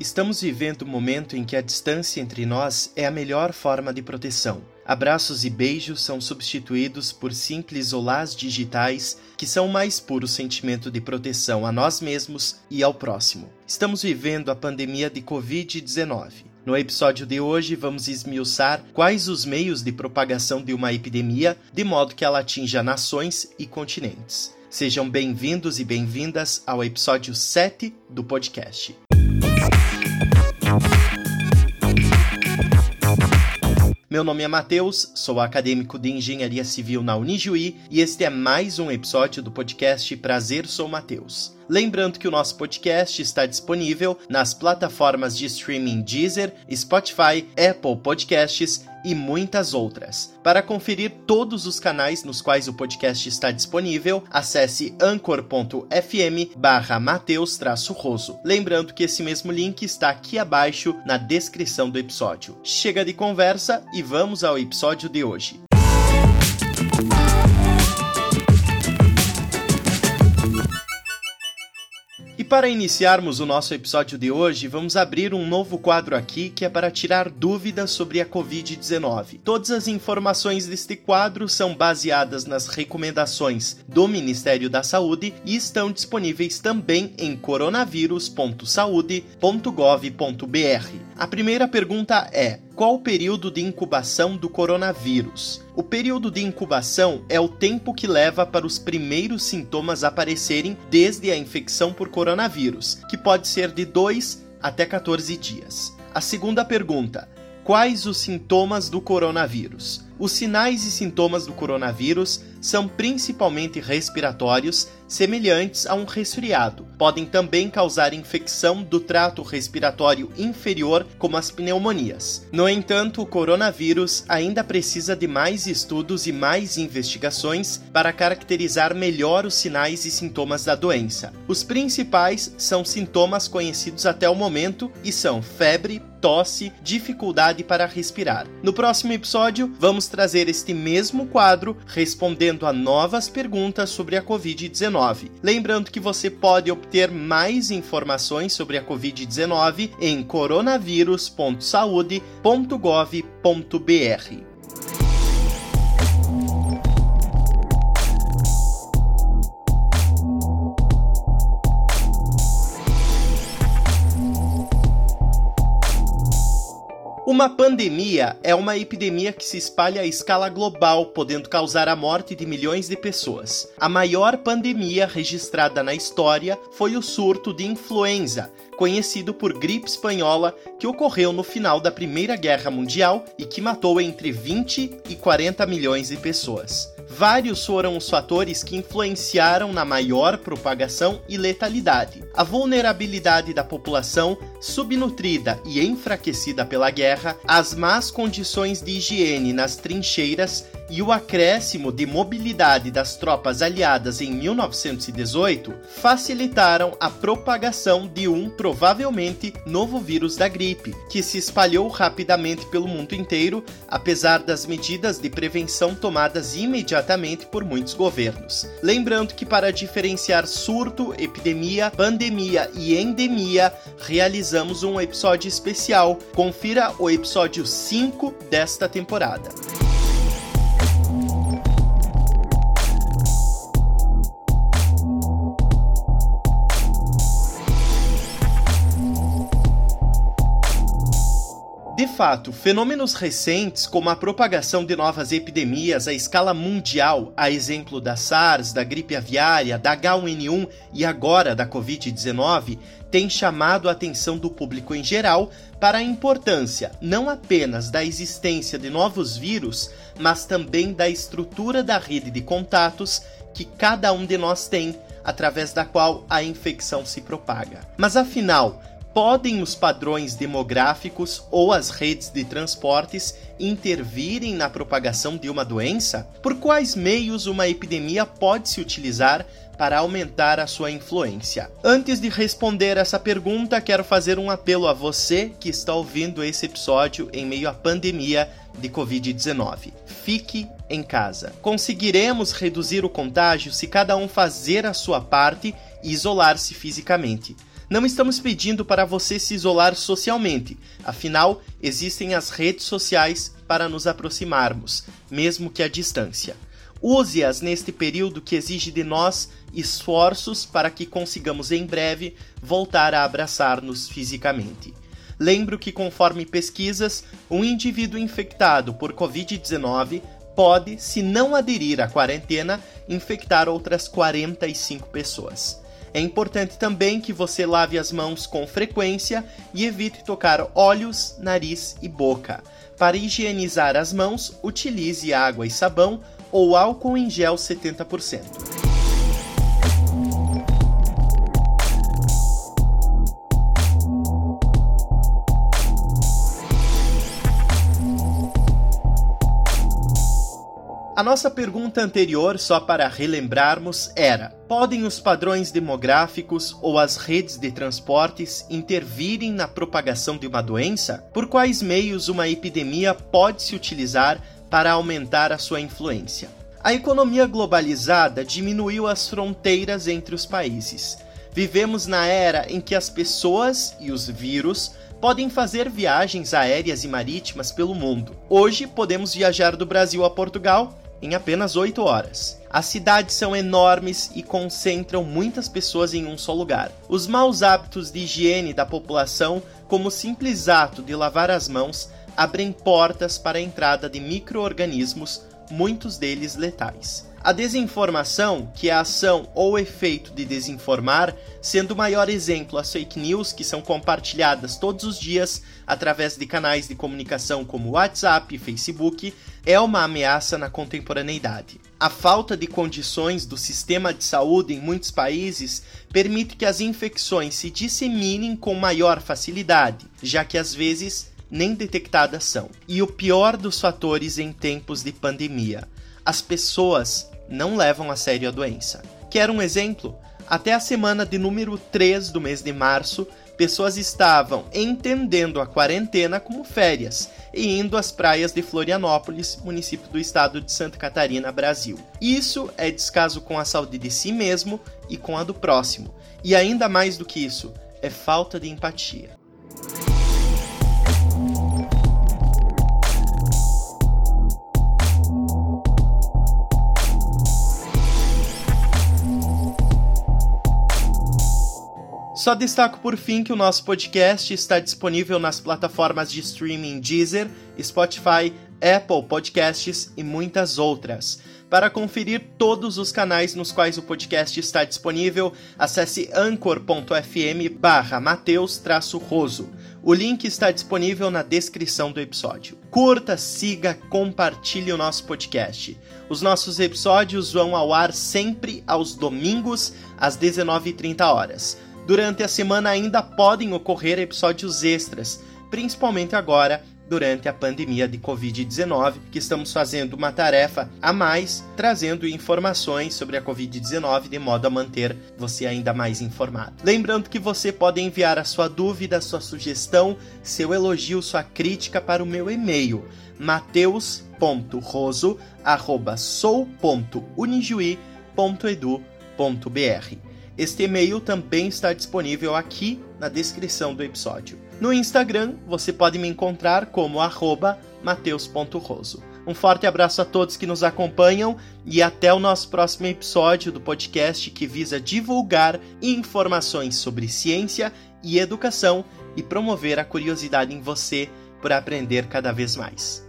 Estamos vivendo um momento em que a distância entre nós é a melhor forma de proteção. Abraços e beijos são substituídos por simples olás digitais que são o mais puro sentimento de proteção a nós mesmos e ao próximo. Estamos vivendo a pandemia de Covid-19. No episódio de hoje, vamos esmiuçar quais os meios de propagação de uma epidemia de modo que ela atinja nações e continentes. Sejam bem-vindos e bem-vindas ao episódio 7 do podcast. Meu nome é Matheus, sou acadêmico de Engenharia Civil na Unijuí e este é mais um episódio do podcast Prazer Sou Matheus. Lembrando que o nosso podcast está disponível nas plataformas de streaming Deezer, Spotify, Apple Podcasts e muitas outras. Para conferir todos os canais nos quais o podcast está disponível, acesse anchor.fm barra Mateus-Roso. Lembrando que esse mesmo link está aqui abaixo na descrição do episódio. Chega de conversa e vamos ao episódio de hoje. Para iniciarmos o nosso episódio de hoje, vamos abrir um novo quadro aqui que é para tirar dúvidas sobre a Covid-19. Todas as informações deste quadro são baseadas nas recomendações do Ministério da Saúde e estão disponíveis também em coronavírus.saude.gov.br. A primeira pergunta é: qual o período de incubação do coronavírus? O período de incubação é o tempo que leva para os primeiros sintomas aparecerem desde a infecção por coronavírus, que pode ser de 2 até 14 dias. A segunda pergunta: quais os sintomas do coronavírus? Os sinais e sintomas do coronavírus são principalmente respiratórios, semelhantes a um resfriado. Podem também causar infecção do trato respiratório inferior, como as pneumonias. No entanto, o coronavírus ainda precisa de mais estudos e mais investigações para caracterizar melhor os sinais e sintomas da doença. Os principais são sintomas conhecidos até o momento e são febre, tosse, dificuldade para respirar. No próximo episódio, vamos trazer este mesmo quadro respondendo a novas perguntas sobre a Covid-19. Lembrando que você pode obter mais informações sobre a Covid-19 em coronavírus.saude.gov.br. Uma pandemia é uma epidemia que se espalha a escala global, podendo causar a morte de milhões de pessoas. A maior pandemia registrada na história foi o surto de influenza, conhecido por gripe espanhola, que ocorreu no final da Primeira Guerra Mundial e que matou entre 20 e 40 milhões de pessoas. Vários foram os fatores que influenciaram na maior propagação e letalidade. A vulnerabilidade da população, subnutrida e enfraquecida pela guerra, as más condições de higiene nas trincheiras e o acréscimo de mobilidade das tropas aliadas em 1918 facilitaram a propagação de um provavelmente novo vírus da gripe, que se espalhou rapidamente pelo mundo inteiro, apesar das medidas de prevenção tomadas imediatamente por muitos governos. Lembrando que para diferenciar surto, epidemia, pandemia e endemia, realizamos um episódio especial. Confira o episódio 5 desta temporada. De fato, fenômenos recentes, como a propagação de novas epidemias à escala mundial, a exemplo da SARS, da gripe aviária, da H1N1 e agora da Covid-19, têm chamado a atenção do público em geral para a importância não apenas da existência de novos vírus, mas também da estrutura da rede de contatos que cada um de nós tem, através da qual a infecção se propaga. Mas afinal, podem os padrões demográficos ou as redes de transportes intervirem na propagação de uma doença? Por quais meios uma epidemia pode se utilizar para aumentar a sua influência? Antes de responder essa pergunta, quero fazer um apelo a você que está ouvindo esse episódio em meio à pandemia de Covid-19. Fique em casa. Conseguiremos reduzir o contágio se cada um fazer a sua parte e isolar-se fisicamente. Não estamos pedindo para você se isolar socialmente, afinal, existem as redes sociais para nos aproximarmos, mesmo que à distância. Use-as neste período que exige de nós esforços para que consigamos em breve voltar a abraçar-nos fisicamente. Lembro que, conforme pesquisas, um indivíduo infectado por Covid-19 pode, se não aderir à quarentena, infectar outras 45 pessoas. É importante também que você lave as mãos com frequência e evite tocar olhos, nariz e boca. Para higienizar as mãos, utilize água e sabão ou álcool em gel 70%. A nossa pergunta anterior, só para relembrarmos, era: podem os padrões demográficos ou as redes de transportes intervirem na propagação de uma doença? Por quais meios uma epidemia pode se utilizar para aumentar a sua influência? A economia globalizada diminuiu as fronteiras entre os países. Vivemos na era em que as pessoas e os vírus podem fazer viagens aéreas e marítimas pelo mundo. Hoje podemos viajar do Brasil a Portugal em apenas 8 horas. As cidades são enormes e concentram muitas pessoas em um só lugar. Os maus hábitos de higiene da população, como o simples ato de lavar as mãos, abrem portas para a entrada de micro-organismos, muitos deles letais. A desinformação, que é a ação ou efeito de desinformar, sendo o maior exemplo as fake news que são compartilhadas todos os dias através de canais de comunicação como WhatsApp e Facebook, é uma ameaça na contemporaneidade. A falta de condições do sistema de saúde em muitos países permite que as infecções se disseminem com maior facilidade, já que às vezes nem detectadas são. E o pior dos fatores em tempos de pandemia: as pessoas não levam a sério a doença. Quer um exemplo? Até a semana de número 3 do mês de março, pessoas estavam entendendo a quarentena como férias e indo às praias de Florianópolis, município do estado de Santa Catarina, Brasil. Isso é descaso com a saúde de si mesmo e com a do próximo. E ainda mais do que isso, é falta de empatia. Só destaco por fim que o nosso podcast está disponível nas plataformas de streaming Deezer, Spotify, Apple Podcasts e muitas outras. Para conferir todos os canais nos quais o podcast está disponível, acesse anchor.fm barra mateus-roso. O link está disponível na descrição do episódio. Curta, siga, compartilhe o nosso podcast. Os nossos episódios vão ao ar sempre aos domingos, às 19h30 horas. Durante a semana ainda podem ocorrer episódios extras, principalmente agora durante a pandemia de Covid-19, que estamos fazendo uma tarefa a mais, trazendo informações sobre a Covid-19 de modo a manter você ainda mais informado. Lembrando que você pode enviar a sua dúvida, sua sugestão, seu elogio, sua crítica para o meu e-mail mateus.roso@sou.unijuí.edu.br. Este e-mail também está disponível aqui na descrição do episódio. No Instagram, você pode me encontrar como mateus.roso. Um forte abraço a todos que nos acompanham e até o nosso próximo episódio do podcast que visa divulgar informações sobre ciência e educação e promover a curiosidade em você por aprender cada vez mais.